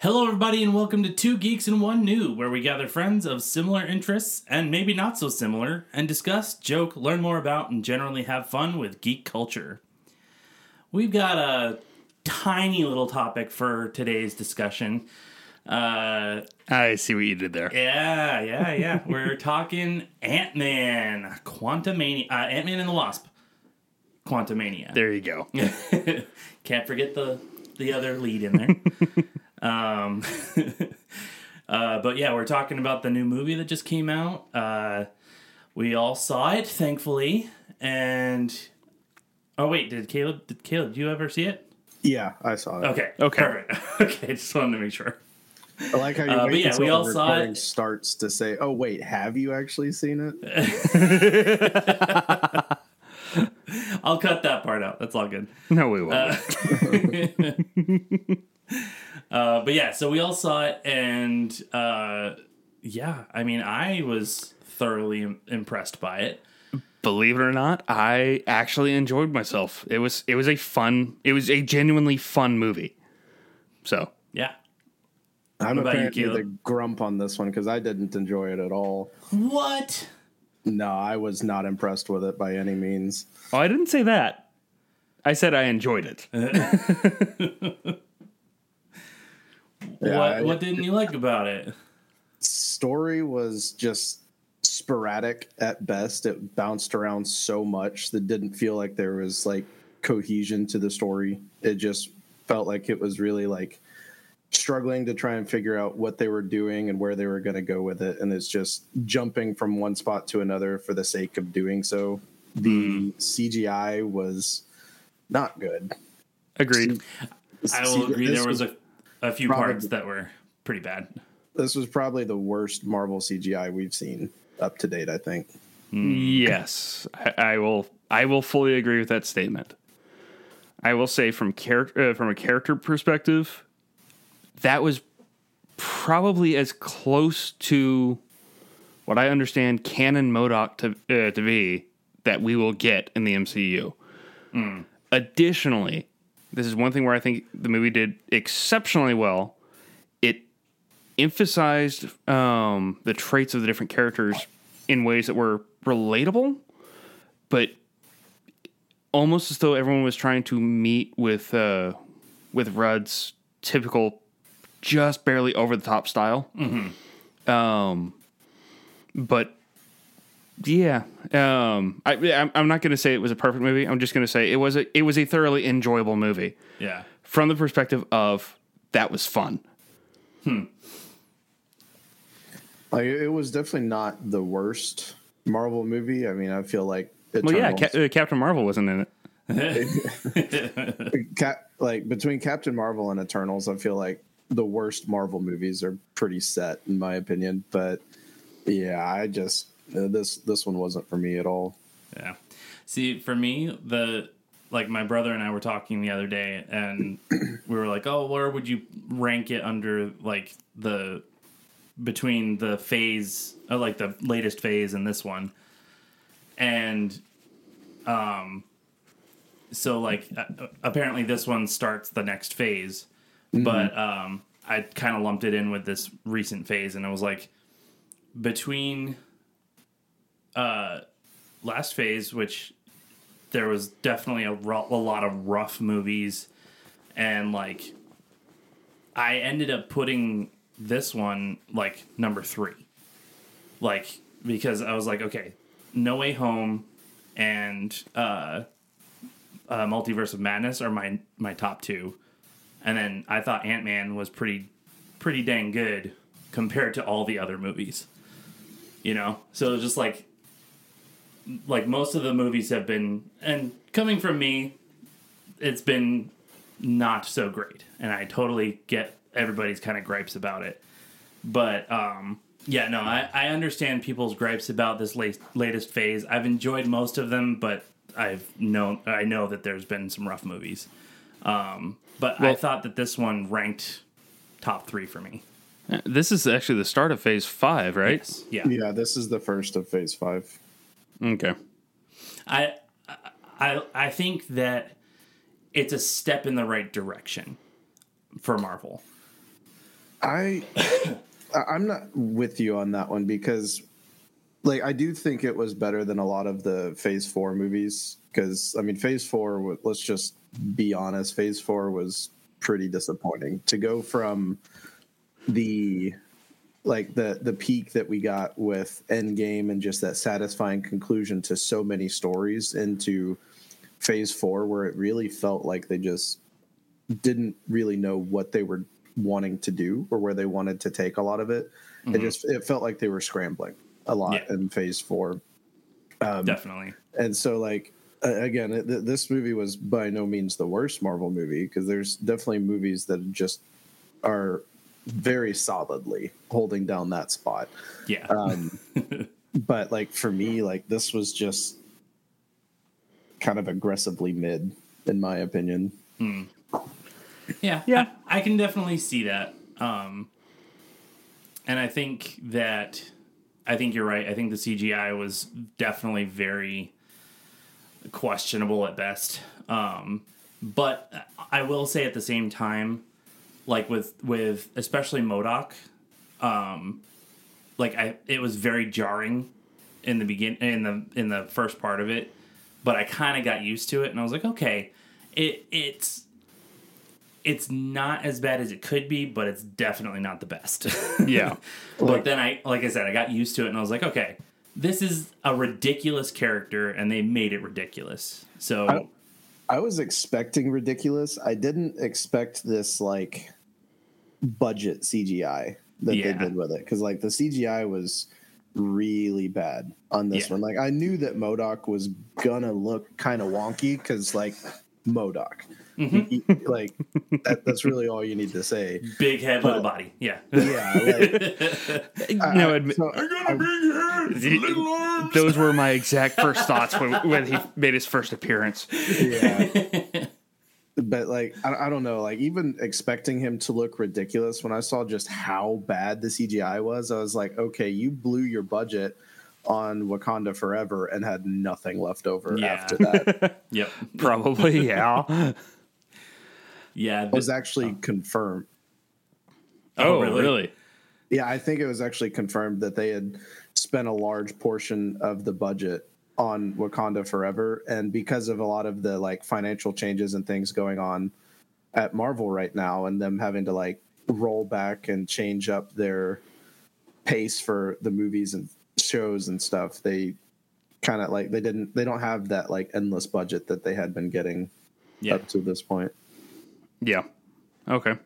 Hello, everybody, and welcome to Two Geeks and One New, where we gather friends of similar interests and maybe not so similar and discuss, joke, learn more about, and generally have fun with geek culture. We've got a tiny little topic for today's discussion. Uh, I see what you did there. yeah, yeah, yeah. We're talking Ant Man, Quantumania, uh, Ant Man and the Wasp, Quantumania. There you go. Can't forget the the other lead in there. um, uh, but yeah, we're talking about the new movie that just came out. Uh, we all saw it, thankfully. And oh wait, did Caleb? Did Caleb? Do you ever see it? Yeah, I saw it. Okay. Okay. Perfect. okay. Just wanted to make sure. I like how you Uh, but wait yeah, until we all saw recording it. starts to say, "Oh wait, have you actually seen it?" I'll cut that part out. That's all good. No, we won't. Uh, but yeah, so we all saw it, and uh, yeah, I mean, I was thoroughly im- impressed by it. Believe it or not, I actually enjoyed myself. It was it was a fun. It was a genuinely fun movie. So Yeah. I'm What about you, apparently the grump on this one because I didn't enjoy it at all. What? No, I was not impressed with it by any means. oh, I didn't say that. I said I enjoyed it. Yeah, what I- What didn't you like about it? Story was just sporadic at best. It bounced around so much that didn't feel like there was like cohesion to the story. It just felt like it was really like struggling to try and figure out what they were doing and where they were going to go with it and it's just jumping from one spot to another for the sake of doing so the mm-hmm. cgi was not good Agreed. I will See, agree. There was a, a few probably- parts that were pretty bad. this was probably the worst marvel cgi we've seen up to date i think Yes, I, I will. I will fully agree with that statement. I will say from character uh, from a character perspective, that was probably as close to what I understand canon MODOK to uh, to be that we will get in the MCU. Additionally, this is one thing where I think the movie did exceptionally well. It emphasized um, the traits of the different characters in ways that were relatable, but almost as though everyone was trying to meet with uh, with Rudd's typical, just barely over the top style. Um, but yeah, um, I, I'm- I'm not going to say it was a perfect movie. I'm just going to say it was a it was a thoroughly enjoyable movie Yeah. from the perspective of that was fun. like it was definitely not the worst marvel movie i mean i feel like Well, yeah, Eternals- Ca- uh, Captain Marvel wasn't in it. Cap, like between Captain Marvel and Eternals, I feel like the worst Marvel movies are pretty set in my opinion. But yeah, I just this this one wasn't for me at all. Yeah. See, for me, the like my brother and I were talking the other day, and we were like, "Oh, where would you rank it under like the between the phase, uh, like the latest phase and this one?" And um, so like uh, apparently this one starts the next phase, but um, I kind of lumped it in with this recent phase, and I was like, between uh last phase, which there was definitely a, lot of rough movies, and like I ended up putting this one like number three, like because I was like, okay, No Way Home and uh, uh, Multiverse of Madness are my my top two, and then I thought Ant Man was pretty pretty dang good compared to all the other movies. You know, so just like like most of the movies have been and coming from me it's been not so great. And i totally get everybody's kind of gripes about it. But um yeah no i, I understand people's gripes about this late, latest phase. I've enjoyed most of them but i've known i know that there's been some rough movies. Um but i thought that this one ranked top three for me. This is actually the start of Phase Five, right? yeah. Yeah, this is the first of Phase Five. Okay. I I I think that it's a step in the right direction for Marvel. I I- I'm not with you on that one because like I do think it was better than a lot of the Phase 4 movies cuz I mean Phase 4 let's just be honest Phase 4 was pretty disappointing to go from the like the the peak that we got with Endgame and just that satisfying conclusion to so many stories into Phase 4 where it really felt like they just didn't really know what they were wanting to do or where they wanted to take a lot of it. It just it felt like they were scrambling a lot Yeah. in Phase Four, Definitely. and so like uh, again, it, this movie was by no means the worst Marvel movie because there's definitely movies that just are very solidly holding down that spot. Yeah. Um, but like for me, like this was just kind of aggressively mid, in my opinion. Yeah, Yeah. I, I can definitely see that. Um, and I think that I think you're right. I think the CGI was definitely very questionable at best. Um, but I will say at the same time, like with with especially MODOK, um, like I it was very jarring in the begin in the in the first part of it, but I kind of got used to it and I was like, okay, it it's it's not as bad as it could be, but it's definitely not the best. Yeah. but then I, like I said, I got used to it and I was like, okay, this is a ridiculous character and they made it ridiculous. So I- I was expecting ridiculous. I didn't expect this like budget CGI that Yeah. they did with it because like the CGI was really bad on this Yeah. one. Like I knew that MODOK was gonna look kind of wonky because like MODOK, Mm-hmm. He- he- like that, that's really all you need to say. big head, little body. Yeah. Yeah, like, no, admi- so I- those were my exact first thoughts when, when he made his first appearance. yeah. but like I, I don't know like even expecting him to look ridiculous when i saw just how bad the cgi was i was like okay you blew your budget on wakanda forever and had nothing left over Yeah. after that Yep. Probably, yeah. Yeah. it was actually oh. confirmed oh, oh, really? really? yeah i think it was actually confirmed that they had spent a large portion of the budget on wakanda forever and because of a lot of the like financial changes and things going on at marvel right now and them having to like roll back and change up their pace for the movies and shows and stuff they kind of like they didn't they don't have that like endless budget that they had been getting Yeah. up to this point Yeah. Okay.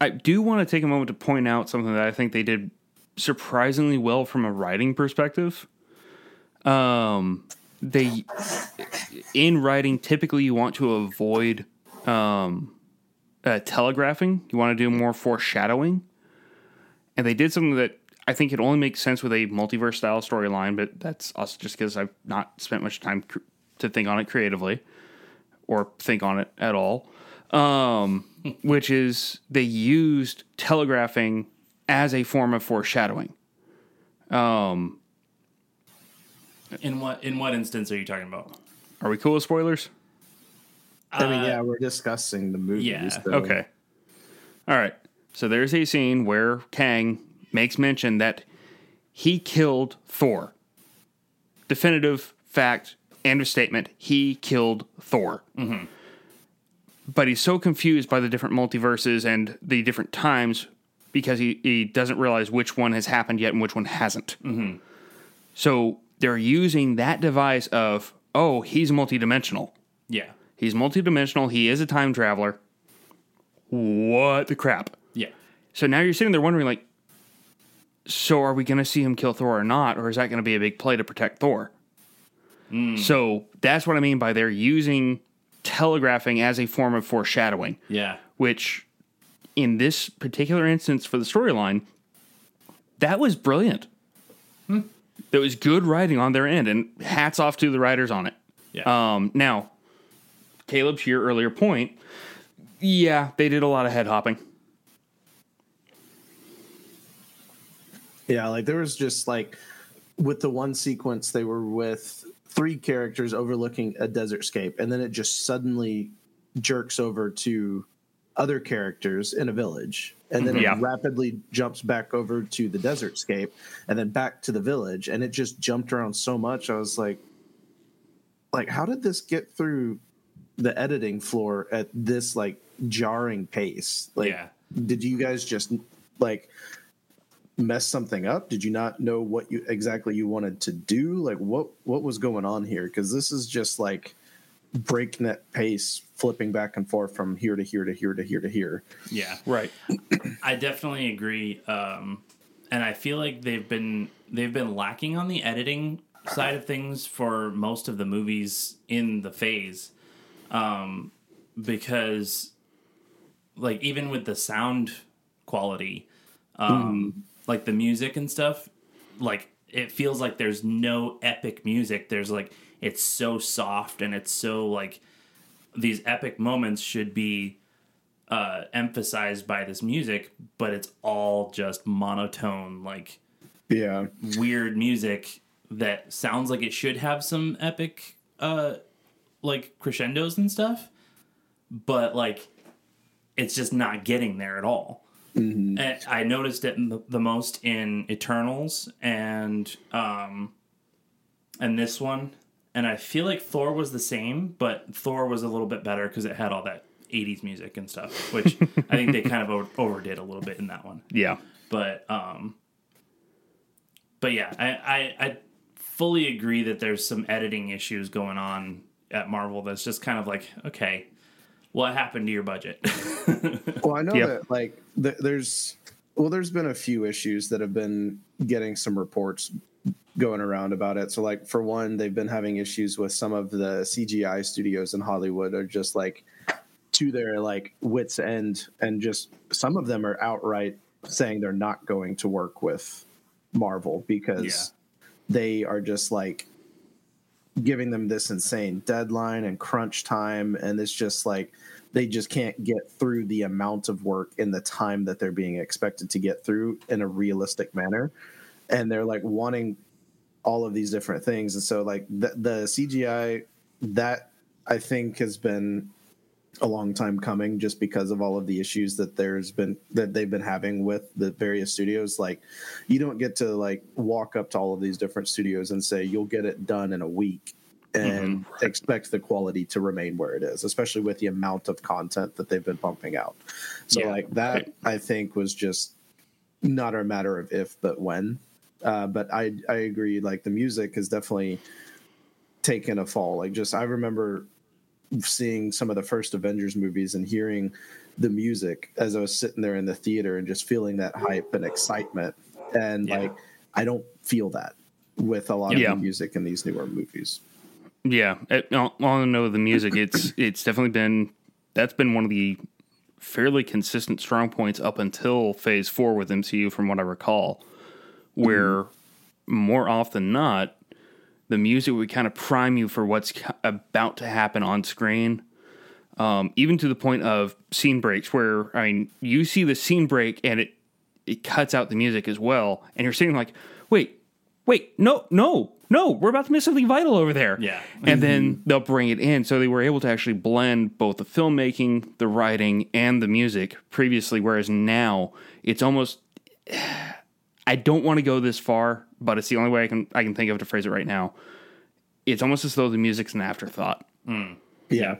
I do want to take a moment to point out something that I think they did surprisingly well from a writing perspective. Um, they in writing typically you want to avoid um, uh, telegraphing. You want to do more foreshadowing, and they did something that I think it only makes sense with a multiverse style storyline. But that's also just because I've not spent much time cr- to think on it creatively or think on it at all. Um, which is they used telegraphing as a form of foreshadowing. In what in what instance are you talking about? Are we cool with spoilers? i mean Uh, yeah we're discussing the movies yeah. so- Okay. All right. So there's a scene where Kang makes mention that he killed Thor. Definitive fact and a statement. He killed Thor. But he's so confused by the different multiverses and the different times because he, he doesn't realize which one has happened yet and which one hasn't. So they're using that device of, oh, he's multidimensional. Yeah. He's multidimensional. He is a time traveler. What the crap? Yeah. So now you're sitting there wondering, like, so are we going to see him kill Thor or not, or is that going to be a big play to protect Thor? Hmm. So that's what I mean by they're using telegraphing as a form of foreshadowing, Yeah. which in this particular instance for the storyline, that was brilliant. Hmm. That was good writing on their end, and hats off to the writers on it. Yeah. Um, now, Caleb, to your earlier point, yeah, they did a lot of head hopping. Yeah, like there was just like with the one sequence they were with three characters overlooking a desert scape, and then it just suddenly jerks over to other characters in a village and then Yeah. it rapidly jumps back over to the desert scape and then back to the village and it just jumped around so much i was like like how did this get through the editing floor at this like jarring pace like Yeah. did you guys just like mess something up did you not know what you exactly you wanted to do like what what was going on here because this is just like breakneck pace flipping back and forth from here to here to here to here to here Yeah. Right. I definitely agree. Um, and I feel like they've been they've been lacking on the editing side of things for most of the movies in the phase, um, because like even with the sound quality, um, like the music and stuff, like it feels like there's no epic music. There's like it's so soft and it's so like these epic moments should be uh, emphasized by this music, but it's all just monotone, like yeah weird music that sounds like it should have some epic, uh, like crescendos and stuff, but like it's just not getting there at all. And I noticed it the, the most in Eternals and um, and this one, and I feel like Thor was the same, but Thor was a little bit better because it had all that 80s music and stuff, which I think they kind of over- overdid a little bit in that one. Yeah. But um, but yeah, I, I I fully agree that there's some editing issues going on at Marvel. That's just kind of like okay, what happened to your budget? Well, I know Yep. that like th- there's well, there's been a few issues that have been getting some reports going around about it. So, like for one, they've been having issues with some of the CGI studios in Hollywood are just like to their like wits end, and just some of them are outright saying they're not going to work with Marvel because they are just like giving them this insane deadline and crunch time and it's just like they just can't get through the amount of work in the time that they're being expected to get through in a realistic manner and they're like wanting all of these different things. And so like the, the cgi that i think has been a long time coming just because of all of the issues that there's been that they've been having with the various studios. Like you don't get to like walk up to all of these different studios and say you'll get it done in a week and mm-hmm. expect the quality to remain where it is especially with the amount of content that they've been pumping out. So Yeah. like that i think was just not a matter of if but when uh, but i i agree like the music has definitely taken a fall like just i remember seeing some of the first Avengers movies and hearing the music as I was sitting there in the theater and just feeling that hype and excitement. And Yeah. like, I don't feel that with a lot Yeah. of the music in these newer movies. Yeah, I want to know the music. It's it's definitely been that's been one of the fairly consistent strong points up until Phase Four with MCU, from what I recall, where more often than not, the music would kind of prime you for what's about to happen on screen. Um, even to the point of scene breaks, where I mean, you see the scene break and it it cuts out the music as well, and you're sitting like, wait, wait, no, no, no, we're about to miss something vital over there. Yeah. And then they'll bring it in. So they were able to actually blend both the filmmaking, the writing, and the music previously, whereas now it's almost I don't want to go this far, but it's the only way I can I can think of to phrase it right now. It's almost as though the music's an afterthought. Yeah.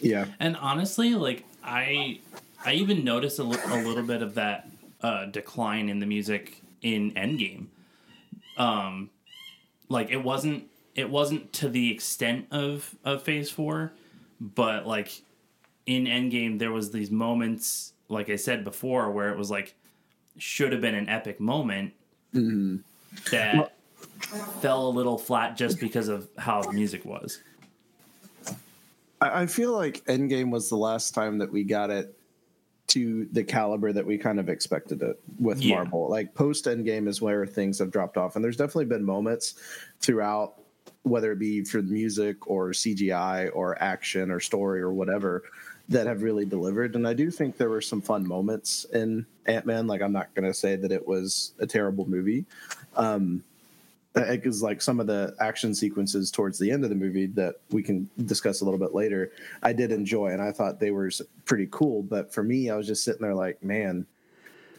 Yeah. And honestly, like I, I even noticed a, a little bit of that uh, decline in the music in Endgame. Um, like it wasn't it wasn't to the extent of of Phase Four, but like in Endgame there was these moments, like I said before, where it was like should have been an epic moment mm-hmm. that fell a little flat just because of how the music was. I, I feel like Endgame was the last time that we got it to the caliber that we kind of expected it with Yeah. Marvel. Like post Endgame is where things have dropped off, and there's definitely been moments throughout, whether it be for music or CGI or action or story or whatever, that have really delivered. And I do think there were some fun moments in Ant Man. Like I'm not going to say that it was a terrible movie. Um, because like some of the action sequences towards the end of the movie that we can discuss a little bit later, I did enjoy, and I thought they were pretty cool. But for me, I was just sitting there like, man,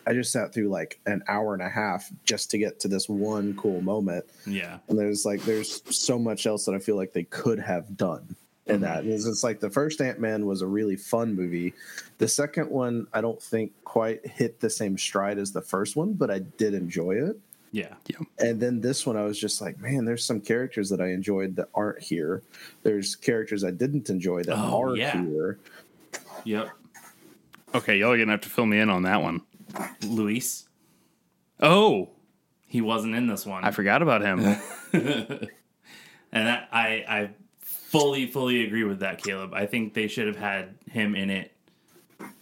I just sat through like an hour and a half just to get to this one cool moment. Yeah. And there's like there's so much else that I feel like they could have done in mm-hmm. that. It's just like the first Ant Man was a really fun movie. The second one I don't think quite hit the same stride as the first one, but I did enjoy it. Yeah. And then this one I was just like, man, there's some characters that I enjoyed that aren't here. There's characters I didn't enjoy that Oh, are yeah. here. Yep. Okay, y'all are gonna have to fill me in on that one. Luis. Oh, He wasn't in this one. I forgot about him. And I, I, I fully, fully agree with that, Caleb. I think they should have had him in it.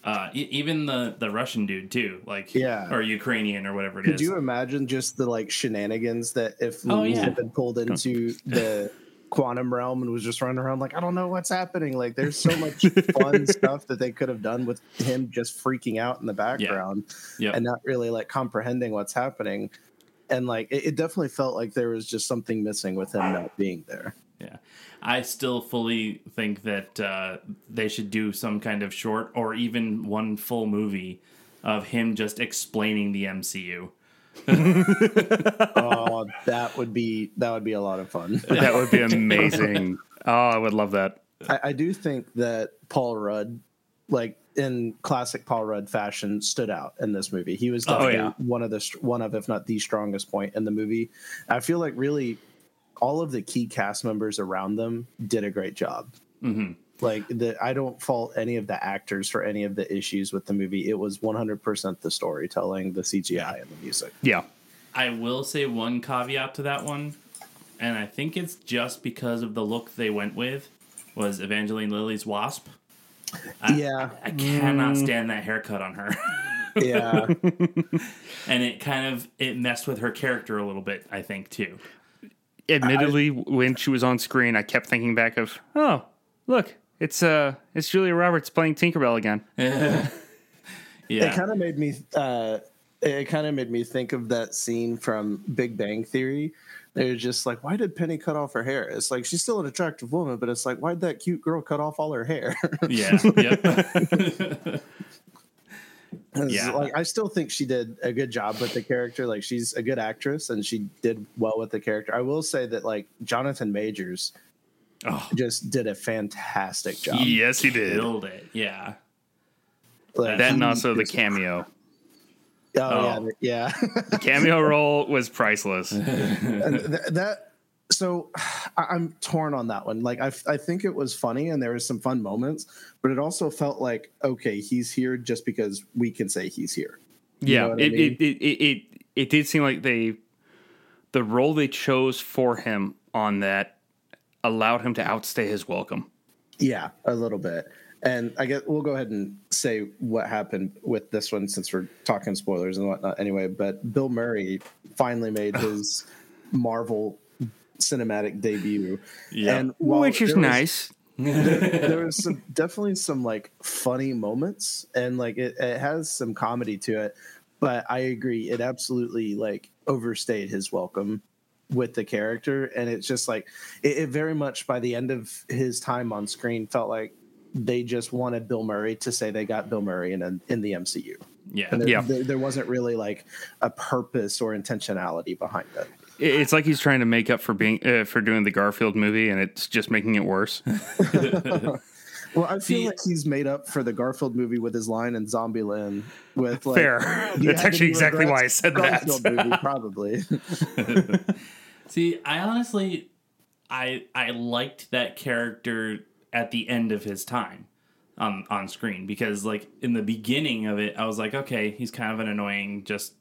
Uh, e- even the the Russian dude too, like Yeah. or Ukrainian or whatever it Could is. you imagine just the like shenanigans that if Oh, Luis yeah. had been pulled into the quantum realm and was just running around like I don't know what's happening? Like there's so much fun stuff that they could have done with him just freaking out in the background Yep. and not really like comprehending what's happening. And like it, it definitely felt like there was just something missing with him not being there. Yeah. I still fully think that uh, they should do some kind of short or even one full movie of him just explaining the MCU. oh, that would be that would be a lot of fun. that would be amazing. Oh, I would love that. I, I do think that Paul Rudd, like in classic Paul Rudd fashion, stood out in this movie. He was Oh, definitely yeah. one of the one of, if not the strongest point in the movie. I feel like really all of the key cast members around them did a great job. hmm Like the, I don't fault any of the actors for any of the issues with the movie. It was 100% the storytelling, the CGI, and the music. Yeah. I will say one caveat to that one, and I think it's just because of the look they went with was Evangeline Lilly's Wasp. I, Yeah. I cannot Mm. stand that haircut on her. Yeah, and it kind of it messed with her character a little bit, I think too. Admittedly, when she was on screen, I kept thinking back of, oh, look, it's uh, it's Julia Roberts playing Tinkerbell again. yeah, it kind of made me uh it kind of made me think of that scene from big bang theory they're just like why did penny cut off her hair it's like she's still an attractive woman but it's like why'd that cute girl cut off all her hair yeah. Yep. It's Yeah. like i still think she did a good job with the character like she's a good actress and she did well with the character i will say that like jonathan majors oh, just did a fantastic job Yes, he did. killed it. Yeah. Like, That and also the cameo. oh, Oh. yeah yeah The cameo role was priceless. and th- that so I- i'm torn on that one like I, I think it was funny and there was some fun moments but it also felt like okay he's here just because we can say he's here You yeah, what I it, mean? it, it, it, it, it did seem like they, the role they chose for him on that allowed him to outstay his welcome. yeah a little bit and i guess we'll go ahead and say what happened with this one since we're talking spoilers and whatnot anyway but bill murray finally made his marvel cinematic debut Yeah. and Which is there was- nice. there was some definitely some like funny moments and like it, it has some comedy to it but i agree it absolutely like overstayed his welcome with the character and it's just like it, it very much by the end of his time on screen felt like they just wanted bill murray to say they got bill murray in, in the mcu Yeah. and there, Yeah. there, there wasn't really like a purpose or intentionality behind it It- It's like he's trying to make up for being uh, for doing the Garfield movie, and it's just making it worse. well i feel See- like he's made up for the garfield movie with his line in zombieland with like Fair. Do That's actually exactly why I said Garfield that. movie, probably. See, I honestly, I I liked that character at the end of his time on on screen because like in the beginning of it, I was like, okay, he's kind of an annoying, just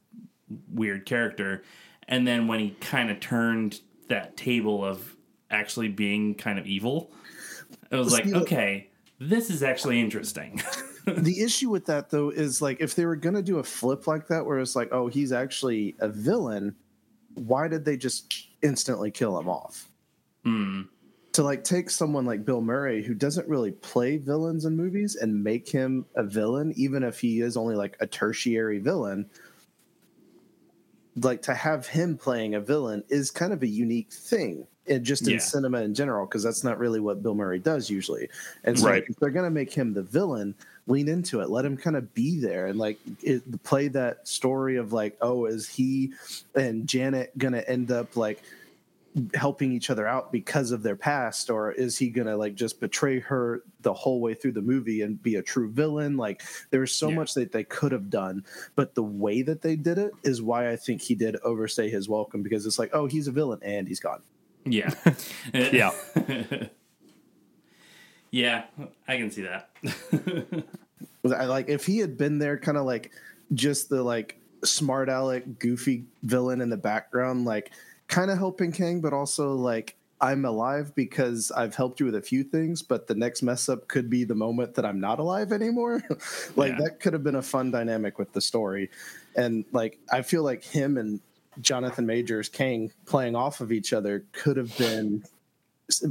weird character, and then when he kind of turned that table of actually being kind of evil, it was like, okay, this is actually interesting. the issue with that though is like if they were gonna do a flip like that, where it's like, oh, he's actually a villain, why did they just instantly kill him off? Hmm. To like take someone like Bill Murray who doesn't really play villains in movies and make him a villain, even if he is only like a tertiary villain. Like to have him playing a villain is kind of a unique thing and just in Yeah. cinema in general because that's not really what bill murray does usually and so Right. if they're going to make him the villain lean into it let him kind of be there and like it, play that story of like oh is he and janet going to end up like helping each other out because of their past or is he gonna like just betray her the whole way through the movie and be a true villain like there's so Yeah. much that they could have done but the way that they did it is why i think he did overstay his welcome because it's like oh he's a villain and he's gone Yeah. Yeah. yeah, I can see that. I like if he had been there kind of like just the like smart aleck goofy villain in the background like kind of helping Kang but also like I'm alive because I've helped you with a few things but the next mess up could be the moment that I'm not alive anymore like Yeah. that could have been a fun dynamic with the story and like I feel like him and Jonathan Majors Kang playing off of each other could have been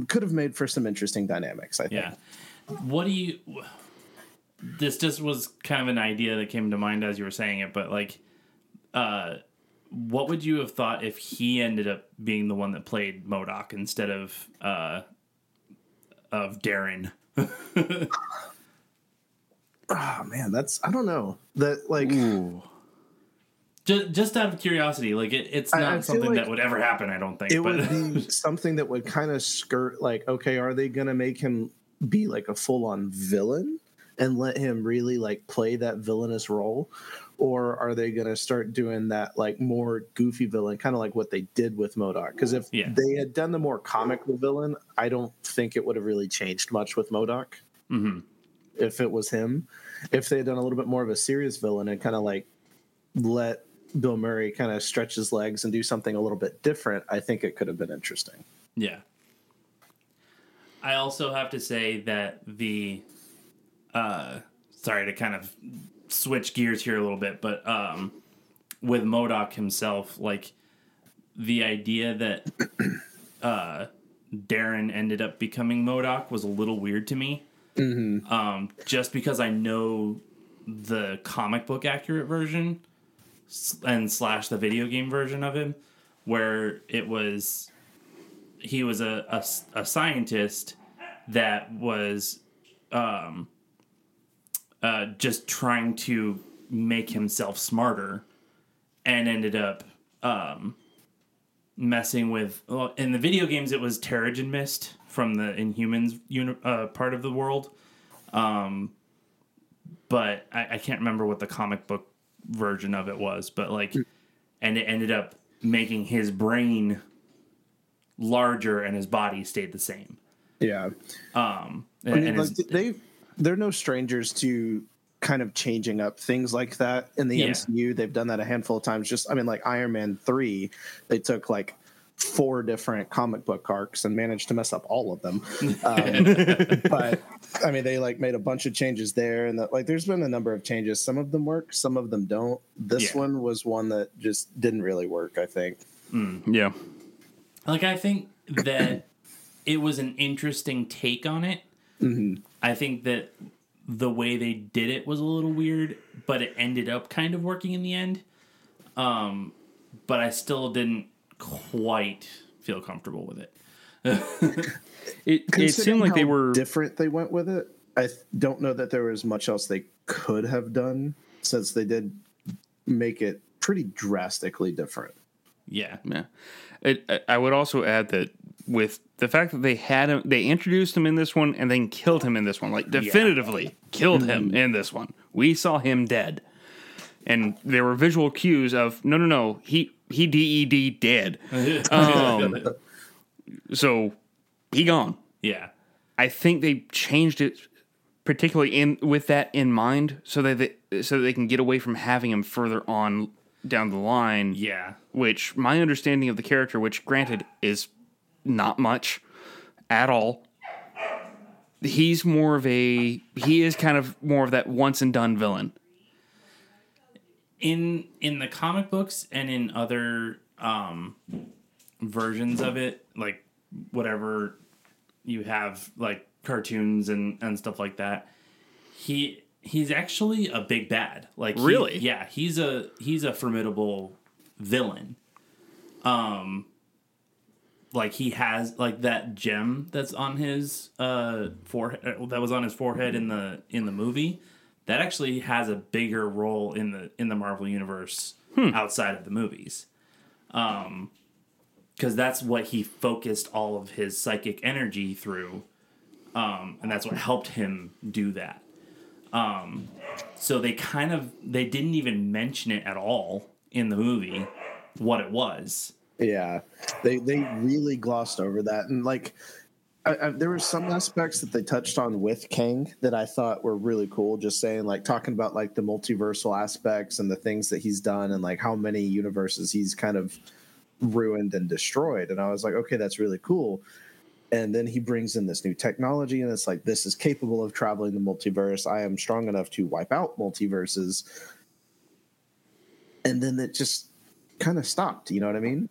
could have made for some interesting dynamics I think Yeah. What do you? This just was kind of an idea that came to mind as you were saying it, but like, uh, what would you have thought if he ended up being the one that played MODOK instead of uh, of Darren? oh man that's I don't know that like Just, just out of curiosity, like it, it's not I feel something like that would ever happen. I don't think. it but would be something that would kind of skirt like okay are they gonna make him be like a full-on villain and let him really like play that villainous role or are they gonna start doing that like more goofy villain kind of like what they did with MODOK because if they had done the more comical villain i don't think it would have really changed much with MODOK Mhm. if it was him. If they had done a little bit more of a serious villain and kind of like let bill murray kind of stretch his legs and do something a little bit different i think it could have been interesting. Yeah. I also have to say that the uh sorry to kind of switch gears here a little bit, but um with MODOK himself, like the idea that uh Darren ended up becoming MODOK was a little weird to me. Um just because I know the comic book accurate version and slash the video game version of him where it was he was a a scientist that was um, uh, just trying to make himself smarter and ended up um, messing with well, in the video games it was Terrigen Mist from the Inhumans uni- uh, part of the world. Um, but I, I can't remember what the comic book version of it was but like and it ended up making his brain larger and his body stayed the same. yeah. Um, I and, mean, and like his- they they're no strangers to kind of changing up things like that in the Yeah. MCU. They've done that a handful of times. Just I mean, like Iron Man three, they took like four different comic book arcs and managed to mess up all of them. Um, but I mean, they like made a bunch of changes there, and that, like there's been a number of changes. Some of them work, some of them don't. This Yeah. one was one that just didn't really work. I think. Yeah. like I think that it was an interesting take on it. I think that the way they did it was a little weird, but it ended up kind of working in the end. Um, but I still didn't quite feel comfortable with it. It, it seemed like they were different. They went with it. I don't know that there was much else they could have done since they did make it pretty drastically different. Yeah, Yeah. It, I- I would also add that with the fact that they had him, they introduced him in this one and then killed him in this one, like definitively killed him in this one. We saw him dead, and there were visual cues of no, no, no, he he ded dead. Um, so he gone. yeah, I think they changed it particularly in with that in mind, so that they, so that they can get away from having him further on down the line yeah, which my understanding of the character, which granted is not much at all, he's more of a he is kind of more of that once and done villain. in in the comic books and in other um versions of it like whatever you have like cartoons and and stuff like that he he's actually a big bad like he- Really? yeah he's a he's a formidable villain. Um, like he has like that gem that's on his uh forehead that was on his forehead in the in the movie that actually has a bigger role in the in the Marvel universe outside of the movies. Um because that's what he focused all of his psychic energy through um and that's what helped him do that. Um so they kind of they didn't even mention it at all in the movie what it was. Yeah, they they really glossed over that, and like I, I, there were some aspects that they touched on with Kang that I thought were really cool. Just saying, like talking about like the multiversal aspects and the things that he's done, and like how many universes he's kind of ruined and destroyed. And I was like, okay, that's really cool. And then he brings in this new technology, and it's like this is capable of traveling the multiverse. I am strong enough to wipe out multiverses. And then it just kind of stopped. You know what I mean?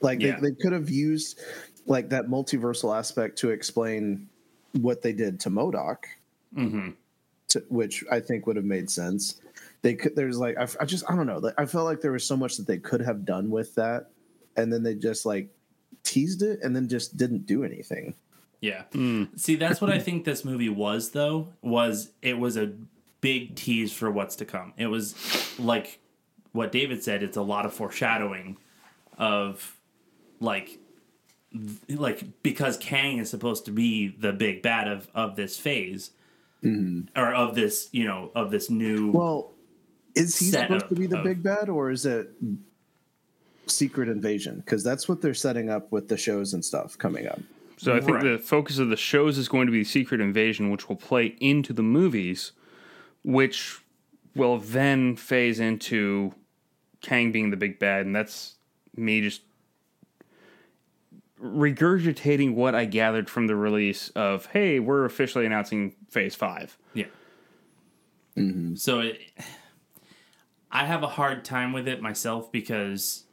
Like Yeah. they, they could have used like that multiversal aspect to explain what they did to MODOK, Mm-hmm. to, which I think would have made sense. They could. There's like I, I just I don't know. Like, I felt like there was so much that they could have done with that, and then they just like teased it and then just didn't do anything. Yeah. See, that's what I think this movie was though, was it was a big tease for what's to come. It was like what David said, it's a lot of foreshadowing of like th- like because Kang is supposed to be the big bad of of this phase mm-hmm. or of this, you know, of this new Well, is he Set supposed to be the of- big bad, or is it Secret Invasion? Because that's what they're setting up with the shows and stuff coming up. So I think Right. the focus of the shows is going to be Secret Invasion, which will play into the movies, which will then phase into Kang being the big bad, and that's me just regurgitating what I gathered from the release of hey, we're officially announcing Phase Five. Yeah. Mm-hmm. So it, I have a hard time with it myself because,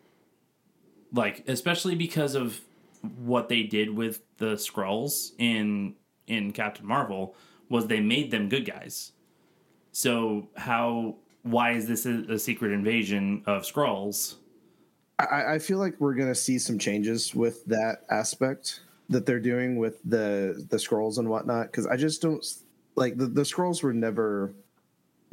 like, especially because of what they did with the Skrulls in in Captain Marvel was they made them good guys. So how why is this a, a secret invasion of Skrulls? I, I feel like we're gonna see some changes with that aspect that they're doing with the the Skrulls and whatnot. Because I just don't like the, the Skrulls were never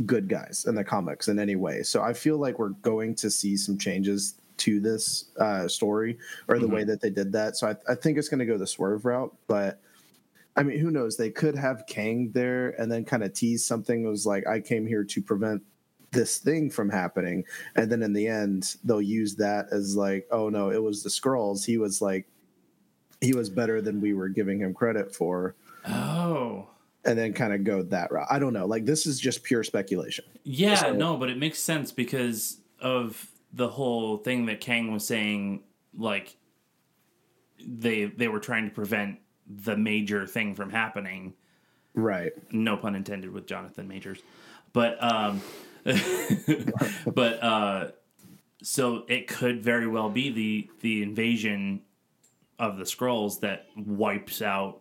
good guys in the comics in any way. So I feel like we're going to see some changes to this uh, story or the way that they did that. So I, I think it's going to go the swerve route. But I mean, who knows? They could have Kang there and then kind of tease something. It was like, I came here to prevent this thing from happening. And then in the end, they'll use that as like, oh no, it was the Skrulls. He was like, he was better than we were giving him credit for. Oh. And then kind of go that route. I don't know. Like this is just pure speculation. Yeah, So- no, but it makes sense because of the whole thing that Kang was saying. Like they they were trying to prevent the major thing from happening. Right. No pun intended with Jonathan Majors, but um, but uh, so it could very well be the the invasion of the Skrulls that wipes out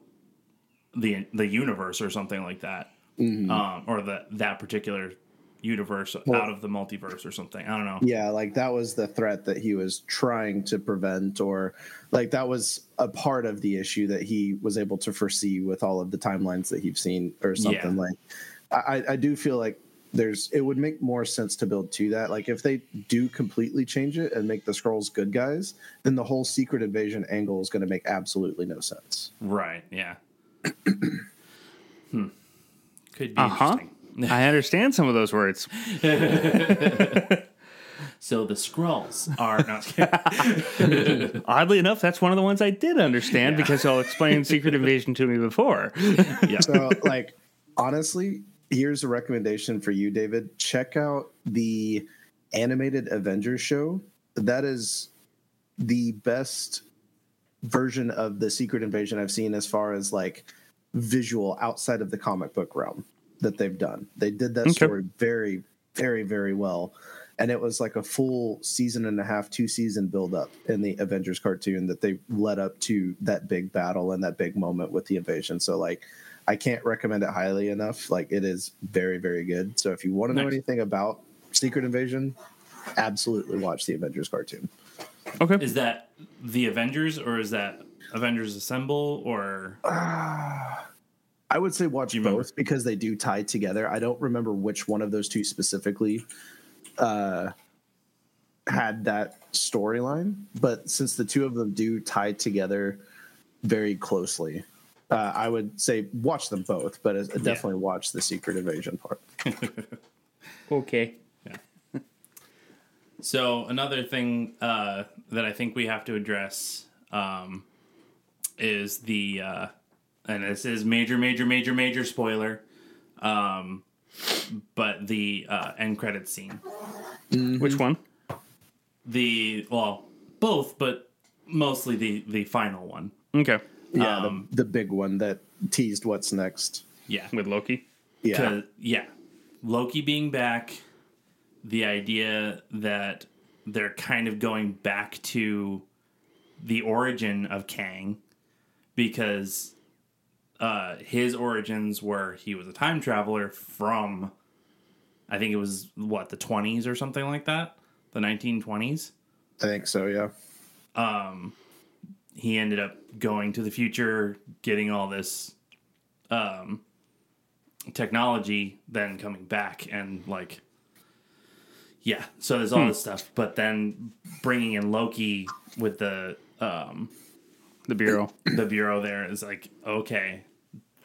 the the universe or something like that, um, or the that particular universe out of the multiverse or something. I don't know. Yeah, like that was the threat that he was trying to prevent, or like that was a part of the issue that he was able to foresee with all of the timelines that he's seen, or something Yeah. like. I, I do feel like there's it would make more sense to build to that. Like if they do completely change it and make the Skrulls good guys, then the whole secret invasion angle is going to make absolutely no sense. Right? Yeah. hmm. Could be Uh huh. interesting. I understand some of those words. So the Skrulls are not. Oddly enough, that's one of the ones I did understand Yeah. because y'all explained Secret Invasion to me before. yeah. So, like, honestly, here's a recommendation for you, David. Check out the animated Avengers show. That is the best version of the Secret Invasion I've seen as far as like visual outside of the comic book realm that they've done. They did that Okay. story very, very, very well. And it was like a full season and a half, two season build up in the Avengers cartoon that they led up to that big battle and that big moment with the invasion. So like I can't recommend it highly enough. Like it is very, very good. So if you want to know anything about Secret Invasion, absolutely watch the Avengers cartoon. Okay. Is that the Avengers or is that Avengers Assemble or I would say watch both remember? because they do tie together. I don't remember which one of those two specifically uh, had that storyline, but since the two of them do tie together very closely, uh, I would say watch them both, but uh, definitely watch the Secret Invasion part. Okay. So another thing uh, that I think we have to address um, is the, uh, and this is major, major, major, major spoiler, um, but the uh, end credit scene. Which one? The well, both, but mostly the the final one. Okay. Yeah, Um, the, the big one that teased what's next. Yeah, With Loki. Yeah, 'Cause- yeah. Loki being back, the idea that they're kind of going back to the origin of Kang because uh, his origins were he was a time traveler from, I think it was what, the 20s or something like that? The 1920s? I think so. Yeah, he ended up going to the future, getting all this um, technology, then coming back and like, yeah. So there's all this stuff, but then bringing in Loki with the um, The Bureau. the bureau there is like, okay,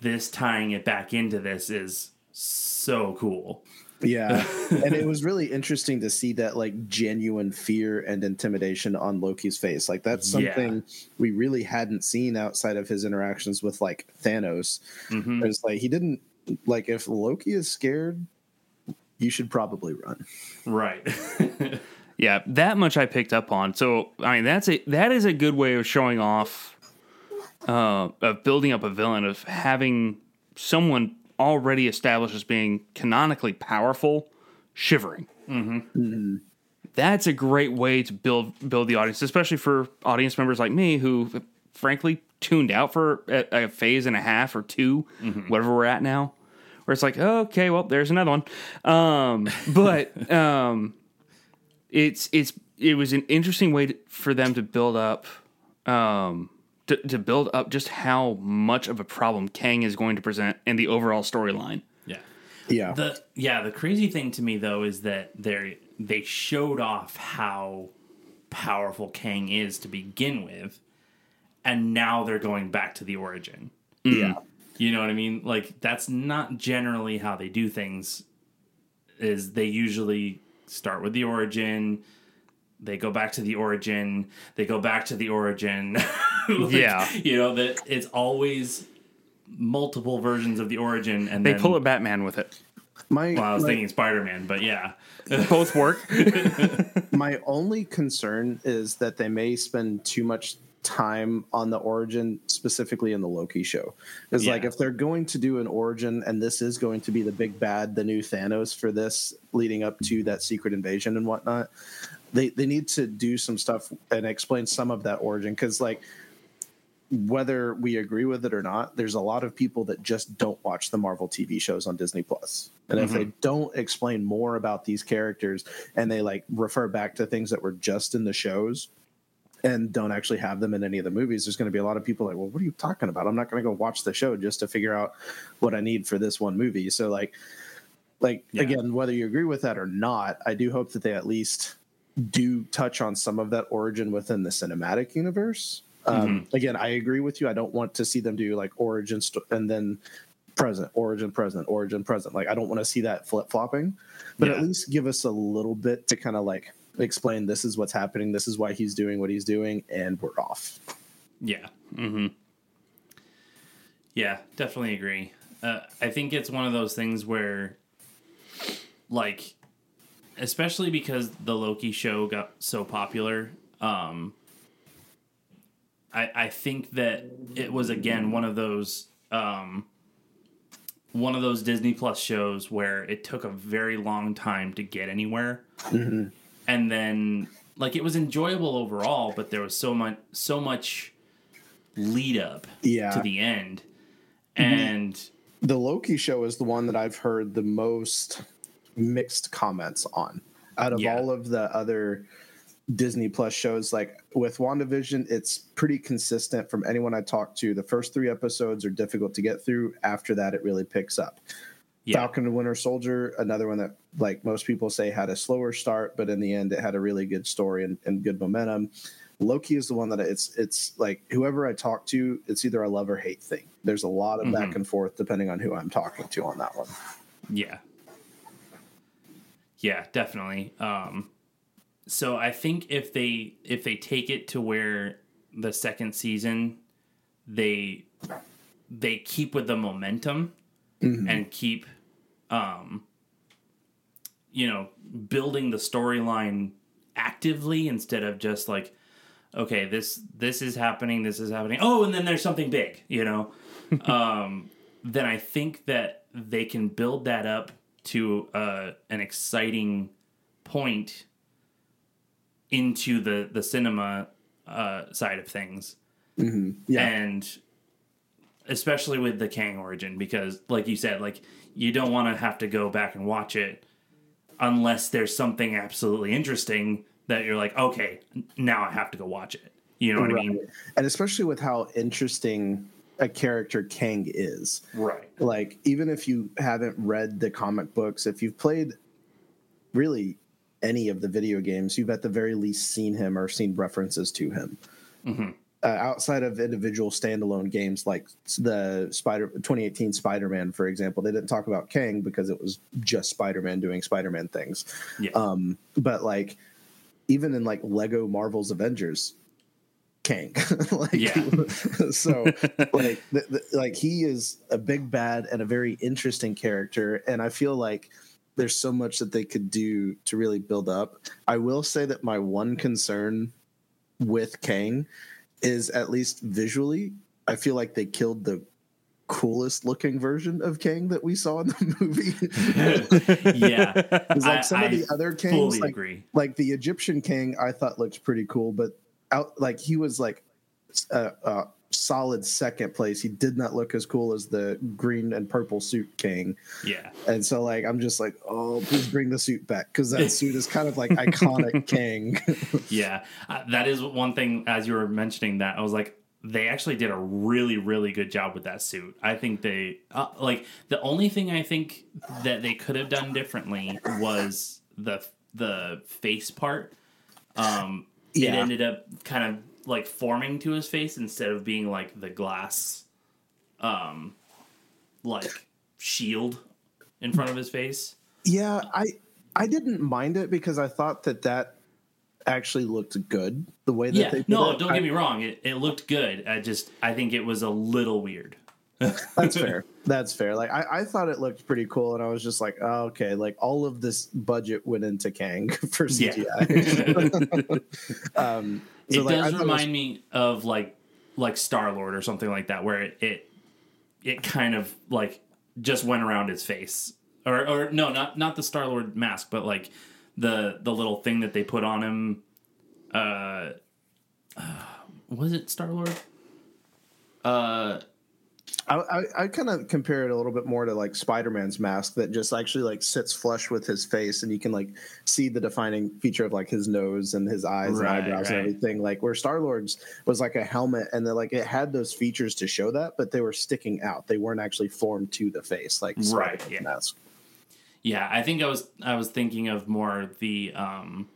this tying it back into this is so cool. Yeah. and it was really interesting to see that like genuine fear and intimidation on Loki's face. Like that's Yeah. something we really hadn't seen outside of his interactions with like Thanos. Mhm. It's like he didn't like if Loki is scared, you should probably run. Right. Yeah, that much I picked up on. So I mean, that's a that is a good way of showing off, uh, of building up a villain, of having someone already established as being canonically powerful, shivering. Mm-hmm. That's a great way to build build the audience, especially for audience members like me who, frankly, tuned out for a, a phase and a half or 2 whatever we're at now. Where it's like, okay, well, there's another one. Um, but um, it's it's it was an interesting way to, for them to build up um to, to build up just how much of a problem Kang is going to present and the overall storyline. yeah. Yeah. The yeah, the crazy thing to me though is that they they showed off how powerful Kang is to begin with, and now they're going back to the origin. yeah. You know what I mean? Like that's not generally how they do things. Is they usually start with the origin, they go back to the origin, they go back to the origin. Like, Yeah. you know that it's always multiple versions of the origin, and They then, pull a Batman with it. My, Well, I was my- thinking Spider Man, but yeah, Both work. my only concern is that they may spend too much time on the origin specifically in the loki show because like if they're going to do an origin and this is going to be the big bad the new thanos for this leading up to that secret invasion and whatnot they they need to do some stuff and explain some of that origin because like whether we agree with it or not, there's a lot of people that just don't watch the Marvel TV shows on Disney Plus. And if they mm-hmm. don't explain more about these characters and they like refer back to things that were just in the shows and don't actually have them in any of the movies, there's going to be a lot of people like, well, what are you talking about? I'm not going to go watch the show just to figure out what I need for this one movie. So like, like Yeah. again, whether you agree with that or not, I do hope that they at least do touch on some of that origin within the cinematic universe. Um, Again, I agree with you. I don't want to see them do like origin st- and then present, origin, present, origin, present. Like I don't want to see that flip flopping, but at least give us a little bit to kind of like explain this is what's happening, this is why he's doing what he's doing, and we're off. yeah, mm-hmm. yeah, definitely agree. Uh, I think it's one of those things where, like, especially because the Loki show got so popular, um, I I think that it was again one of those um, one of those Disney Plus shows where it took a very long time to get anywhere, and then like it was enjoyable overall, but there was so much so much lead up Yeah. to the end, and The Loki show is the one that I've heard the most mixed comments on. out of Yeah. all of the other Disney Plus shows, like with WandaVision, it's pretty consistent from anyone I talked to. The first three episodes are difficult to get through. After that, it really picks up. Yeah. Falcon and Winter Soldier, another one that like most people say had a slower start, but in the end it had a really good story and, and good momentum. Loki is the one that it's it's like whoever I talk to, it's either a love or hate thing. There's a lot of back and forth depending on who I'm talking to on that one. Yeah. Yeah, definitely. Um so I think if they if they take it to where the second season they they keep with the momentum and keep um you know building the storyline actively instead of just like okay this this is happening this is happening. Oh and then there's something big you know? Um then i think that they can build that up to uh, an exciting point into the the cinema uh, side of things. Yeah. and especially with the Kang origin because like you said like you don't want to have to go back and watch it unless there's something absolutely interesting that you're like okay now I have to go watch it. You know what I mean? And especially with how interesting a character Kang is. right. Like, even if you haven't read the comic books, if you've played really any of the video games, you've at the very least seen him or seen references to him. Mm-hmm. Uh, outside of individual standalone games like the Spider 2018 Spider-Man, for example, they didn't talk about Kang because it was just Spider-Man doing Spider-Man things. yeah Um, but like even in like Lego Marvel's Avengers, Kang, like Yeah. so like th- th- like he is a big bad and a very interesting character, and I feel like there's so much that they could do to really build up. I will say that my one concern with Kang is at least visually, I feel like they killed the coolest looking version of Kang that we saw in the movie. yeah Because like I- some of I the other Kangs, fully like, agree like the Egyptian king, I thought looked pretty cool, but out like he was like a, a uh, uh, solid second place. He did not look as cool as the green and purple suit king, yeah. And so like I'm just like, oh, please bring the suit back because that suit is kind of like iconic king. yeah. Uh, that is one thing as you were mentioning that i was like they actually did a really really good job with that suit. I think they uh, like the only thing i think that they could have done differently was the the face part. Um it ended up kind of like forming to his face instead of being like the glass um like shield in front of his face yeah, I I didn't mind it because I thought that that actually looked good the way that yeah they did no it. don't get me wrong it, it looked good i just i think it was a little weird That's fair. That's fair. Like I, I thought it looked pretty cool, and I was just like, oh, okay, like all of this budget went into Kang for Yeah. CGI. um, so, it like, does remind was- me of like like Star Lord or something like that, where it, it it kind of like just went around his face, or or no, not not the Star Lord mask, but like the the little thing that they put on him. Uh, uh was it Star Lord? Uh, I, I, I kind of compare it a little bit more to like Spider-Man's mask that just actually like sits flush with his face, and you can like see the defining feature of like his nose and his eyes Right, and eyebrows right. and everything. Like where Star Lord's was like a helmet, and then like it had those features to show that, but they were sticking out. They weren't actually formed to the face like Right, Spider-Man's yeah. mask. yeah, I think I was I was thinking of more the um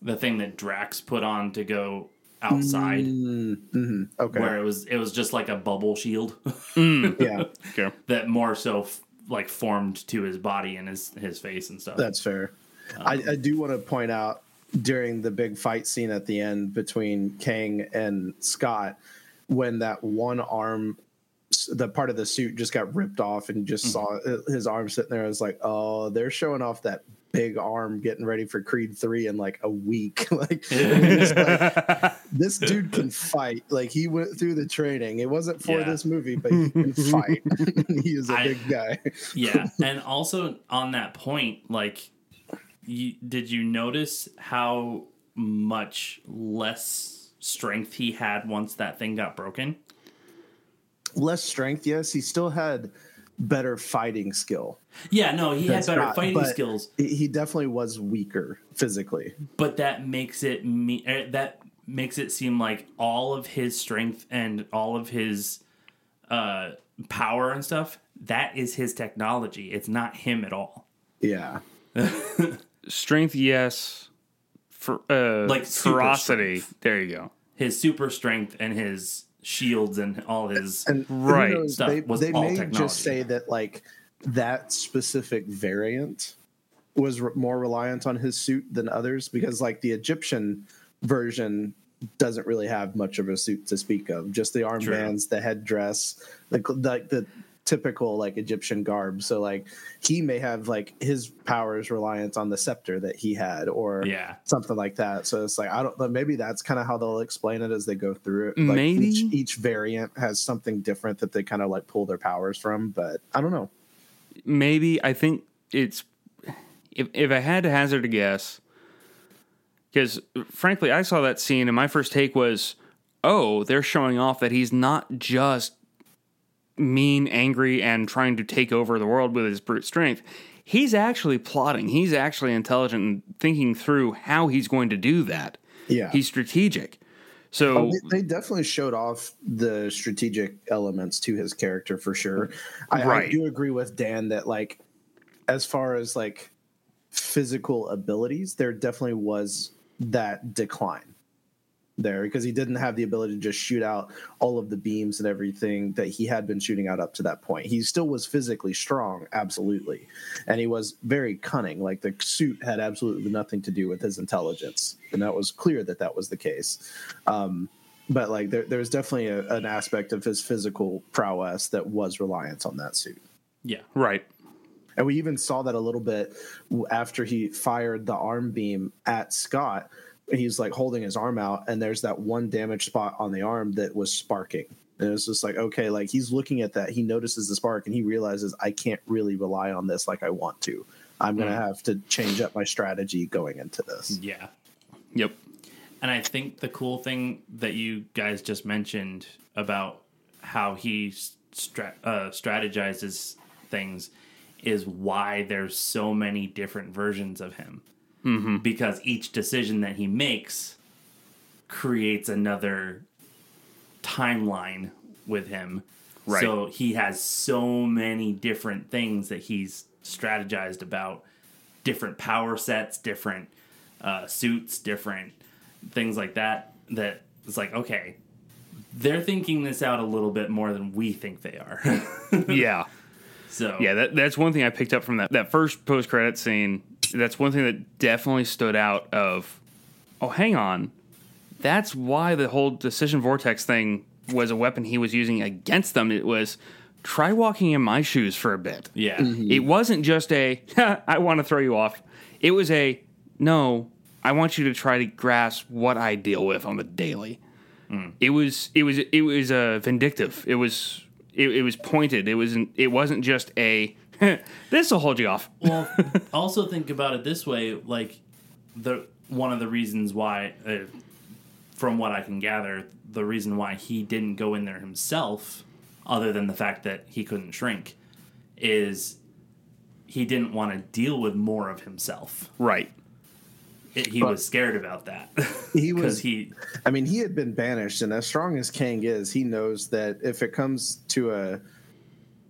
the thing that Drax put on to go outside. Mm-hmm. mm-hmm. Okay. Where it was, it was just like a bubble shield. Mm. yeah. Okay. that more so f- like formed to his body and his his face and stuff. That's fair. Um, I, I do want to point out during the big fight scene at the end between Kang and Scott, when that one arm, the part of the suit just got ripped off and you just mm-hmm. saw uh, his arm sitting there. I was like, oh, they're showing off that big arm getting ready for Creed 3 in like a week. like, like, this dude can fight. Like, he went through the training. It wasn't for Yeah. this movie, but he can fight. he is a I- big guy. yeah, and also on that point, like, you, did you notice how much less strength he had once that thing got broken? less strength yes he still had better fighting skill. Yeah, no, he had better not- fighting skills, He he definitely was weaker physically. but that makes it me er, that makes it seem like all of his strength and all of his uh power and stuff that is his technology. It's not him at all. Yeah. Strength, yes. For uh, Like super ferocity. There you go. His super strength and his shields and all his And Right. knows, Stuff they, was they all may technology. just say that like that specific variant was re- more reliant on his suit than others because like the Egyptian version doesn't really have much of a suit to speak of. Just the armbands, the headdress, like the, the typical like Egyptian garb. So like he may have like his powers reliant on the scepter that he had or yeah. something like that. So it's like I don't know. Maybe that's kind of how they'll explain it as they go through it. Like Maybe. each, each variant has something different that they kind of like pull their powers from. But I don't know. maybe I think it's if if I had to hazard a guess, because frankly, I saw that scene and my first take was, oh, they're showing off that he's not just mean, angry, and trying to take over the world with his brute strength. He's actually plotting. He's actually intelligent and thinking through how he's going to do that. Yeah, He's strategic. So oh, they, they definitely showed off the strategic elements to his character for sure. I, I do agree with Dan that like as far as like physical abilities, there definitely was that decline there because he didn't have the ability to just shoot out all of the beams and everything that he had been shooting out up to that point. He still was physically strong, absolutely. And he was very cunning. Like the suit had absolutely nothing to do with his intelligence. And that was clear that that was the case. Um, but like there, there's definitely a, an aspect of his physical prowess that was reliance on that suit. Yeah. right, And we even saw that a little bit after he fired the arm beam at Scott. He's like holding his arm out, and there's that one damaged spot on the arm that was sparking. And it's just like, okay, like he's looking at that. He notices the spark and he realizes, I can't really rely on this like I want to. I'm going to have to change up my strategy going into this. Yeah. yep, And I think the cool thing that you guys just mentioned about how he stra- uh, strategizes things is why there's so many different versions of him. Mm-hmm. Because each decision that he makes creates another timeline with him. Right. So he has so many different things that he's strategized about different power sets, different uh, suits, different things like that. That it's like, okay, they're thinking this out a little bit more than we think they are. yeah. so Yeah, that, that's one thing I picked up from that that first post credit scene. That's one thing that definitely stood out. Of oh, hang on, that's why the whole decision vortex thing was a weapon he was using against them. It was try walking in my shoes for a bit. yeah, It wasn't just a I want to throw you off. It was a no. I want you to try to grasp what I deal with on the daily. It was it was it was uh, vindictive. It was it, it was pointed. It wasn't it wasn't just a this will hold you off. well, also think about it this way: like the one of the reasons why, uh, from what I can gather, the reason why he didn't go in there himself, other than the fact that he couldn't shrink, is he didn't want to deal with more of himself. Right. It, he But- was scared about that He was he I mean, he had been banished, and as strong as Kang is, he knows that if it comes to a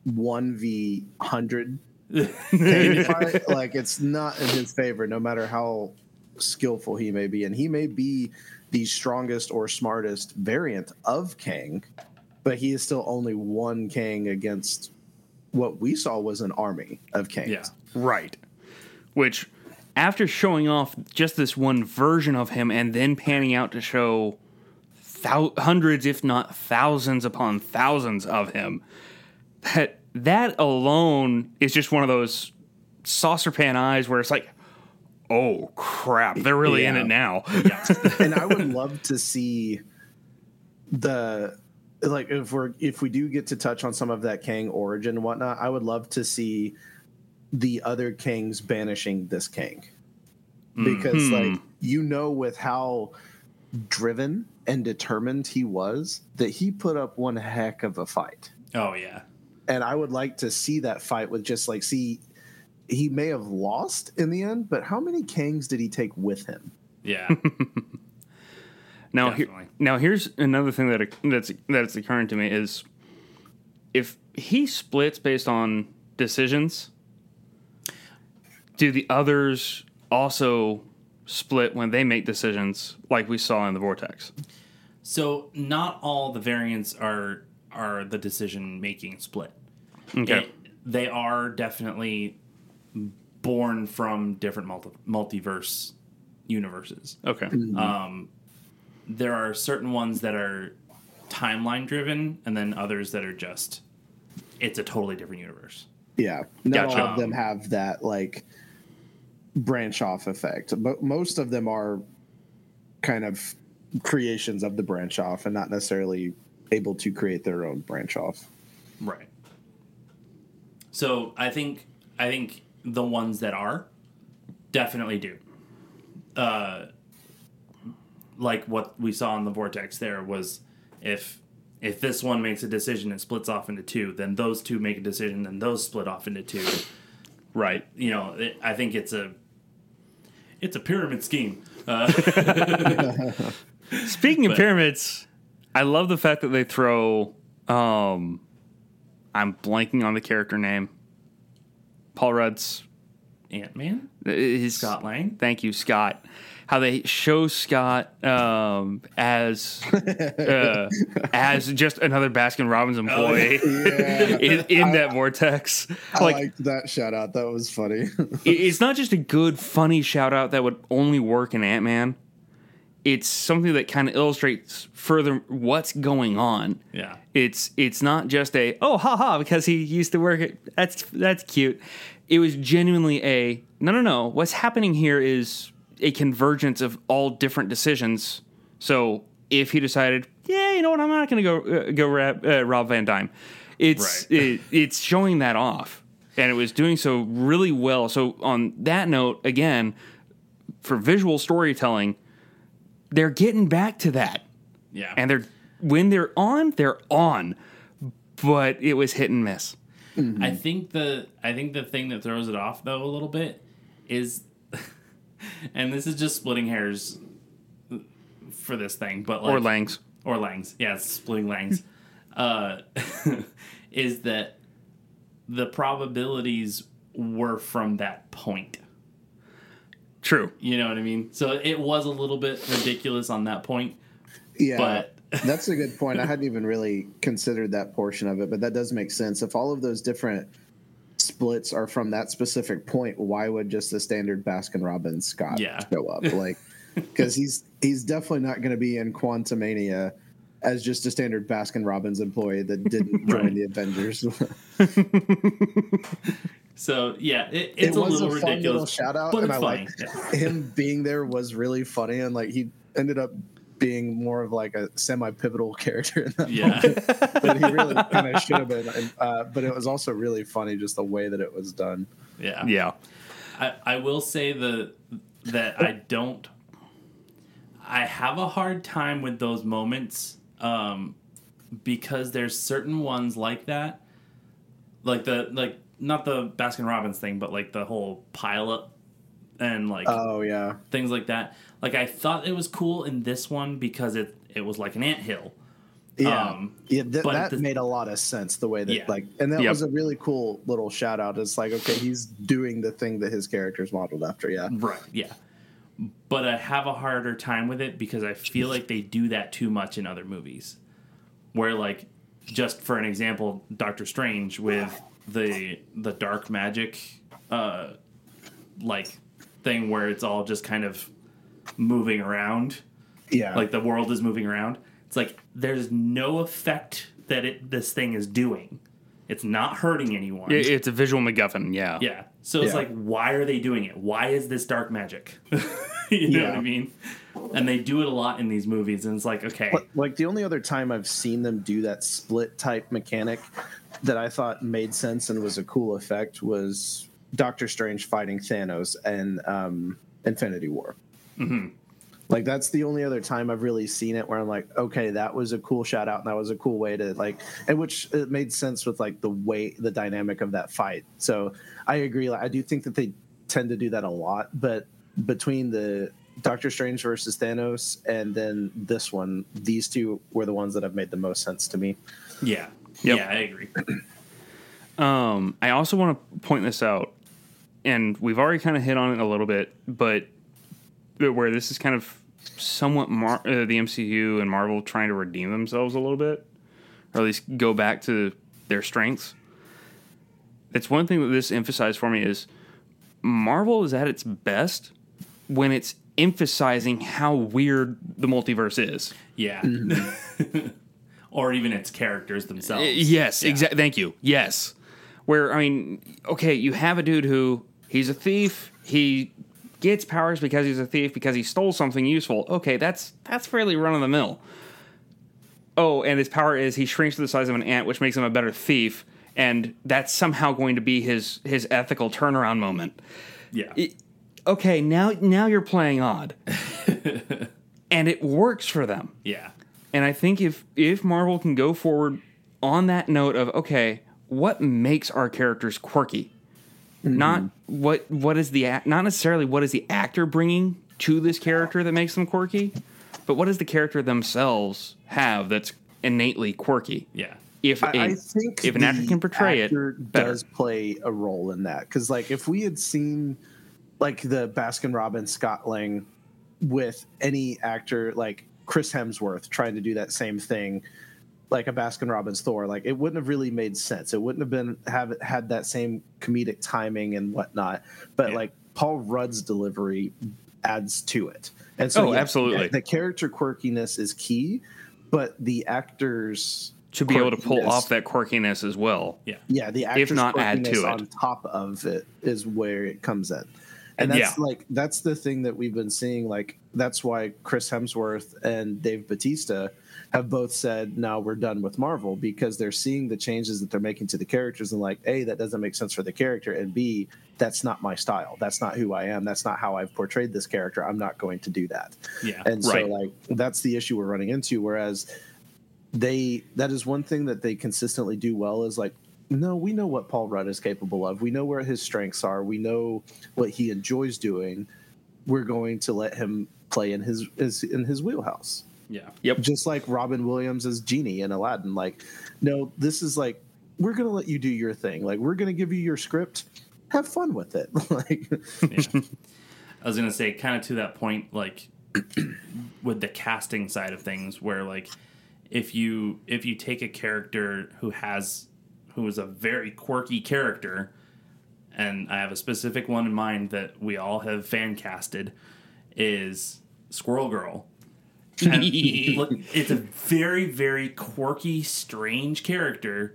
one v hundred like it's not in his favor, no matter how skillful he may be, and he may be the strongest or smartest variant of Kang, but he is still only one Kang against what we saw was an army of Kangs. yeah Right. Which after showing off just this one version of him and then panning out to show thou- hundreds if not thousands upon thousands of him that that alone is just one of those saucer pan eyes where it's like oh crap they're really in it now. And I would love to see the like if we're if we do get to touch on some of that Kang origin and whatnot, I would love to see the other Kangs banishing this Kang. Hmm. Because hmm. like you know with how driven and determined he was, that he put up one heck of a fight. oh yeah and I would like to see that fight with just like see he may have lost in the end, but how many Kangs did he take with him? Yeah. Now, here, now here's another thing that that's that's occurring to me is if he splits based on decisions, do the others also split when they make decisions, like we saw in the vortex? so not all the variants are are the decision making split. Okay, It- they are definitely born from different multi- multiverse universes. okay, Um, there are certain ones that are timeline driven, and then others that are just it's a totally different universe. Yeah, not Gotcha. all of them have that like branch off effect, but most of them are kind of creations of the branch off and not necessarily able to create their own branch off. Right. So I think I think the ones that are definitely do. Uh, like what we saw in the vortex there was if if this one makes a decision and splits off into two, then those two make a decision and those split off into two. right. You know, it, I think it's a it's a pyramid scheme. Uh, Speaking of But- pyramids, I love the fact that they throw. Um, I'm blanking on the character name. Paul Rudd's Ant Man, his Scott Lang. Thank you, Scott. How they show Scott um, as uh, as just another Baskin Robbins employee Yeah. in, in that vortex. I Like liked that shout out. That was funny. it- it's not just a good, funny shout out that would only work in Ant Man. It's something that kind of illustrates further what's going on. Yeah. It's it's not just a oh ha ha because he used to work at that's that's cute. It was genuinely a no no no. What's happening here is a convergence of all different decisions. So if he decided, yeah, you know what, I'm not going to go uh, go rap, uh, Rob Van Dyne. It's Right. it, it's showing that off, and it was doing so really well. So on that note, again, for visual storytelling, they're getting back to that Yeah. and they're when they're on, they're on. But it was hit and miss. I think the I think the thing that throws it off though a little bit is, and this is just splitting hairs for this thing, but like or Langs. or Langs, yeah, it's splitting Langs, uh, is that the probabilities were from that point. True. You know what I mean? So it was a little bit ridiculous on that point, yeah, but that's a good point. I hadn't even really considered that portion of it, but that does make sense. If all of those different splits are from that specific point, why would just the standard Baskin Robbins Scott Yeah. show up? Like, because he's he's definitely not going to be in Quantumania as just a standard Baskin Robbins employee that didn't join Right. the Avengers. so yeah, it, it's it a was little a fun ridiculous. little shout out, but and it's I funny. like him being there was really funny, and like he ended up being more of like a semi pivotal character in that Yeah. but he really kind of should have been. And, uh, but it was also really funny just the way that it was done. yeah. Yeah. I, I will say the that I don't I have a hard time with those moments um, because there's certain ones like that like the like not the Baskin Robbins thing but like the whole pilot and like Oh yeah, things like that like I thought it was cool in this one because it it was like an anthill yeah, Um, yeah. Th- but that the- made a lot of sense. The way that Yeah. like, and that Yep. was a really cool little shout out. It's like, okay, he's doing the thing that his character's modeled after. Yeah, Right. Yeah. But I have a harder time with it because I feel like they do that too much in other movies. Where like just for an example, Doctor Strange with the the dark magic uh like thing where it's all just kind of moving around. yeah. Like the world is moving around. It's like there's no effect that it this thing is doing. It's not hurting anyone. It's a visual MacGuffin. Yeah. Yeah. So it's Yeah. like, why are they doing it? Why is this dark magic? you know what I mean? And they do it a lot in these movies, and it's like, okay, like the only other time I've seen them do that split type mechanic that I thought made sense and was a cool effect was Doctor Strange fighting Thanos and um, Infinity War. Like that's the only other time I've really seen it where I'm like, okay, that was a cool shout out and that was a cool way to like and which it made sense with like the way the dynamic of that fight. So I agree. Like, I do think that they tend to do that a lot, but between the Doctor Strange versus Thanos and then this one, these two were the ones that have made the most sense to me. Yeah. Yep. Yeah, I agree. Um, I also want to point this out, and we've already kind of hit on it a little bit, but but where this is kind of somewhat Mar- uh, the MCU and Marvel trying to redeem themselves a little bit, or at least go back to their strengths. It's one thing that this emphasized for me is Marvel is at its best when it's emphasizing how weird the multiverse is. Yeah. or even its characters themselves. Uh, Yes, Yeah. exactly. Thank you. Yes. Where I mean, okay, you have a dude who he's a thief. He gets powers because he's a thief because he stole something useful. Okay, that's that's fairly run of the mill. Oh, and his power is he shrinks to the size of an ant, which makes him a better thief, and that's somehow going to be his his ethical turnaround moment. Yeah. Okay, now now you're playing odd, and it works for them. yeah. And I think if if Marvel can go forward on that note of okay, what makes our characters quirky, not mm-hmm. what what is the not necessarily what is the actor bringing to this character that makes them quirky, but what does the character themselves have that's innately quirky? Yeah. If I, a- I think if an actor can portray actor it, better. does play a role in that because like if we had seen like the Baskin Robbins Scott Lang with any actor like Chris Hemsworth trying to do that same thing like a Baskin Robbins Thor like it wouldn't have really made sense it wouldn't have been have had that same comedic timing and whatnot but Yeah. like Paul Rudd's delivery adds to it and so Oh, yeah, absolutely. the character quirkiness is key but the actors to be able to pull off that quirkiness as well. Yeah. yeah, the actor's not add to it. on top of it is where it comes in. And that's Yeah. like that's the thing that we've been seeing. Like that's why Chris Hemsworth and Dave Bautista have both said now we're done with Marvel because they're seeing the changes that they're making to the characters and like A, that doesn't make sense for the character, and B, that's not my style. That's not who I am. That's not how I've portrayed this character. I'm not going to do that. Yeah. And so like that's the issue we're running into. Whereas they that is one thing that they consistently do well is like no we know what paul rudd is capable of we know where his strengths are we know what he enjoys doing we're going to let him play in his, his in his wheelhouse yeah. Yep. just like robin williams as genie in aladdin like no this is like we're going to let you do your thing like we're going to give you your script have fun with it like yeah. I was gonna say, kind of to that point, like with the casting side of things, where like if you if you take a character who has who is a very quirky character, and I have a specific one in mind that we all have fan casted, is Squirrel Girl. And look, it's a very very quirky, strange character.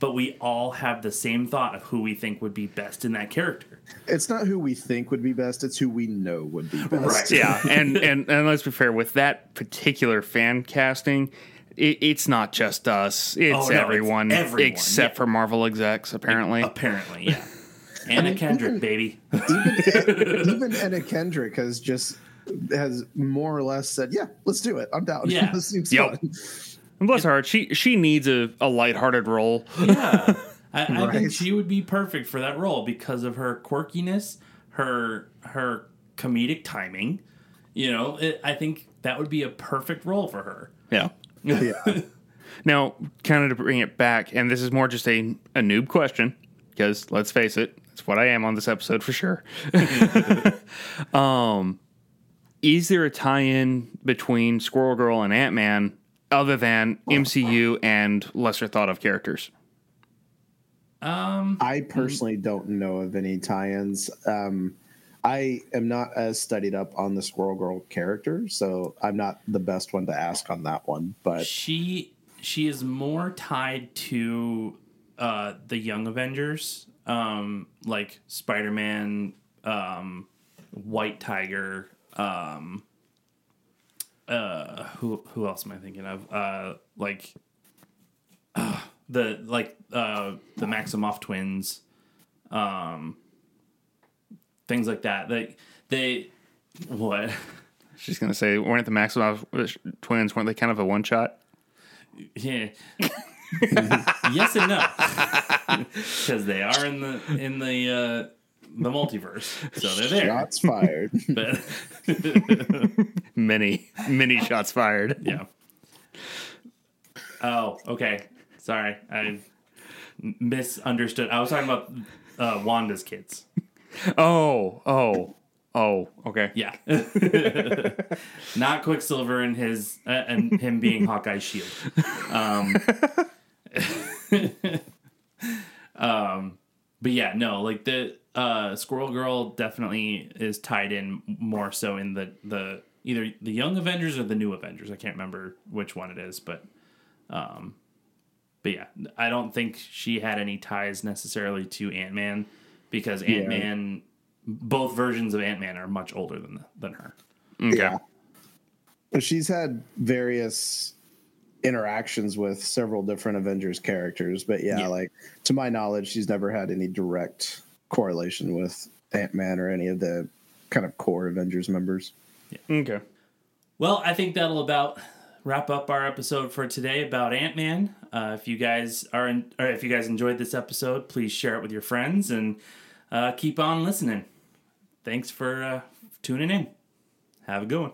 But we all have the same thought of who we think would be best in that character. it's not who we think would be best it's who we know would be best Right. yeah, and, and and let's be fair with that particular fan casting. It, it's not just us; it's, Oh, no, it's everyone, everyone, except yeah. for Marvel execs. Apparently, Apparently, yeah. Anna Kendrick, baby. even, even Anna Kendrick has just has more or less said, "Yeah, let's do it. I'm down. Yeah. this seems Yep. fun." and bless her heart, she she needs a, a lighthearted role. Yeah. I, I think she would be perfect for that role because of her quirkiness, her her comedic timing. You know, it, I think that would be a perfect role for her. Yeah. Yeah, Now, kind of to bring it back, and this is more just a a noob question because let's face it, it's what I am on this episode for sure. um, is there a tie-in between Squirrel Girl and Ant Man other than MCU and lesser thought of characters? Um, I personally don't know of any tie-ins. Um, I am not as studied up on the Squirrel Girl character, so I'm not the best one to ask on that one. But she she is more tied to uh, the Young Avengers, um, like Spider Man, um, White Tiger. Um, uh, who who else am I thinking of? Uh, like uh, the like uh, the Maximoff twins, um, things like that. They they what? She's gonna say, weren't the Maximoff twins? Weren't they kind of a one shot? Yeah. yes and no, because they are in the in the uh, the multiverse, so they're there. Shots fired. But Many, many shots fired. yeah. Oh, okay. Sorry, I m- misunderstood. I was talking about uh, Wanda's kids. Oh, oh, oh. Okay. Yeah, not Quicksilver and his uh, and him being Hawkeye's shield. Um, um, but yeah, no, like the uh, Squirrel Girl definitely is tied in more so in the the either the Young Avengers or the New Avengers. I can't remember which one it is, but um, but yeah, I don't think she had any ties necessarily to Ant Man because Ant Man, both versions of Ant Man are much older than than her. Okay. Yeah. But she's had various interactions with several different Avengers characters, but yeah, Yeah. like to my knowledge, she's never had any direct correlation with Ant Man or any of the kind of core Avengers members. Yeah. Okay. Well, I think that'll about wrap up our episode for today about Ant Man. Uh, if you guys are, in, or if you guys enjoyed this episode, please share it with your friends and uh, keep on listening. Thanks for uh, tuning in. Have a good one.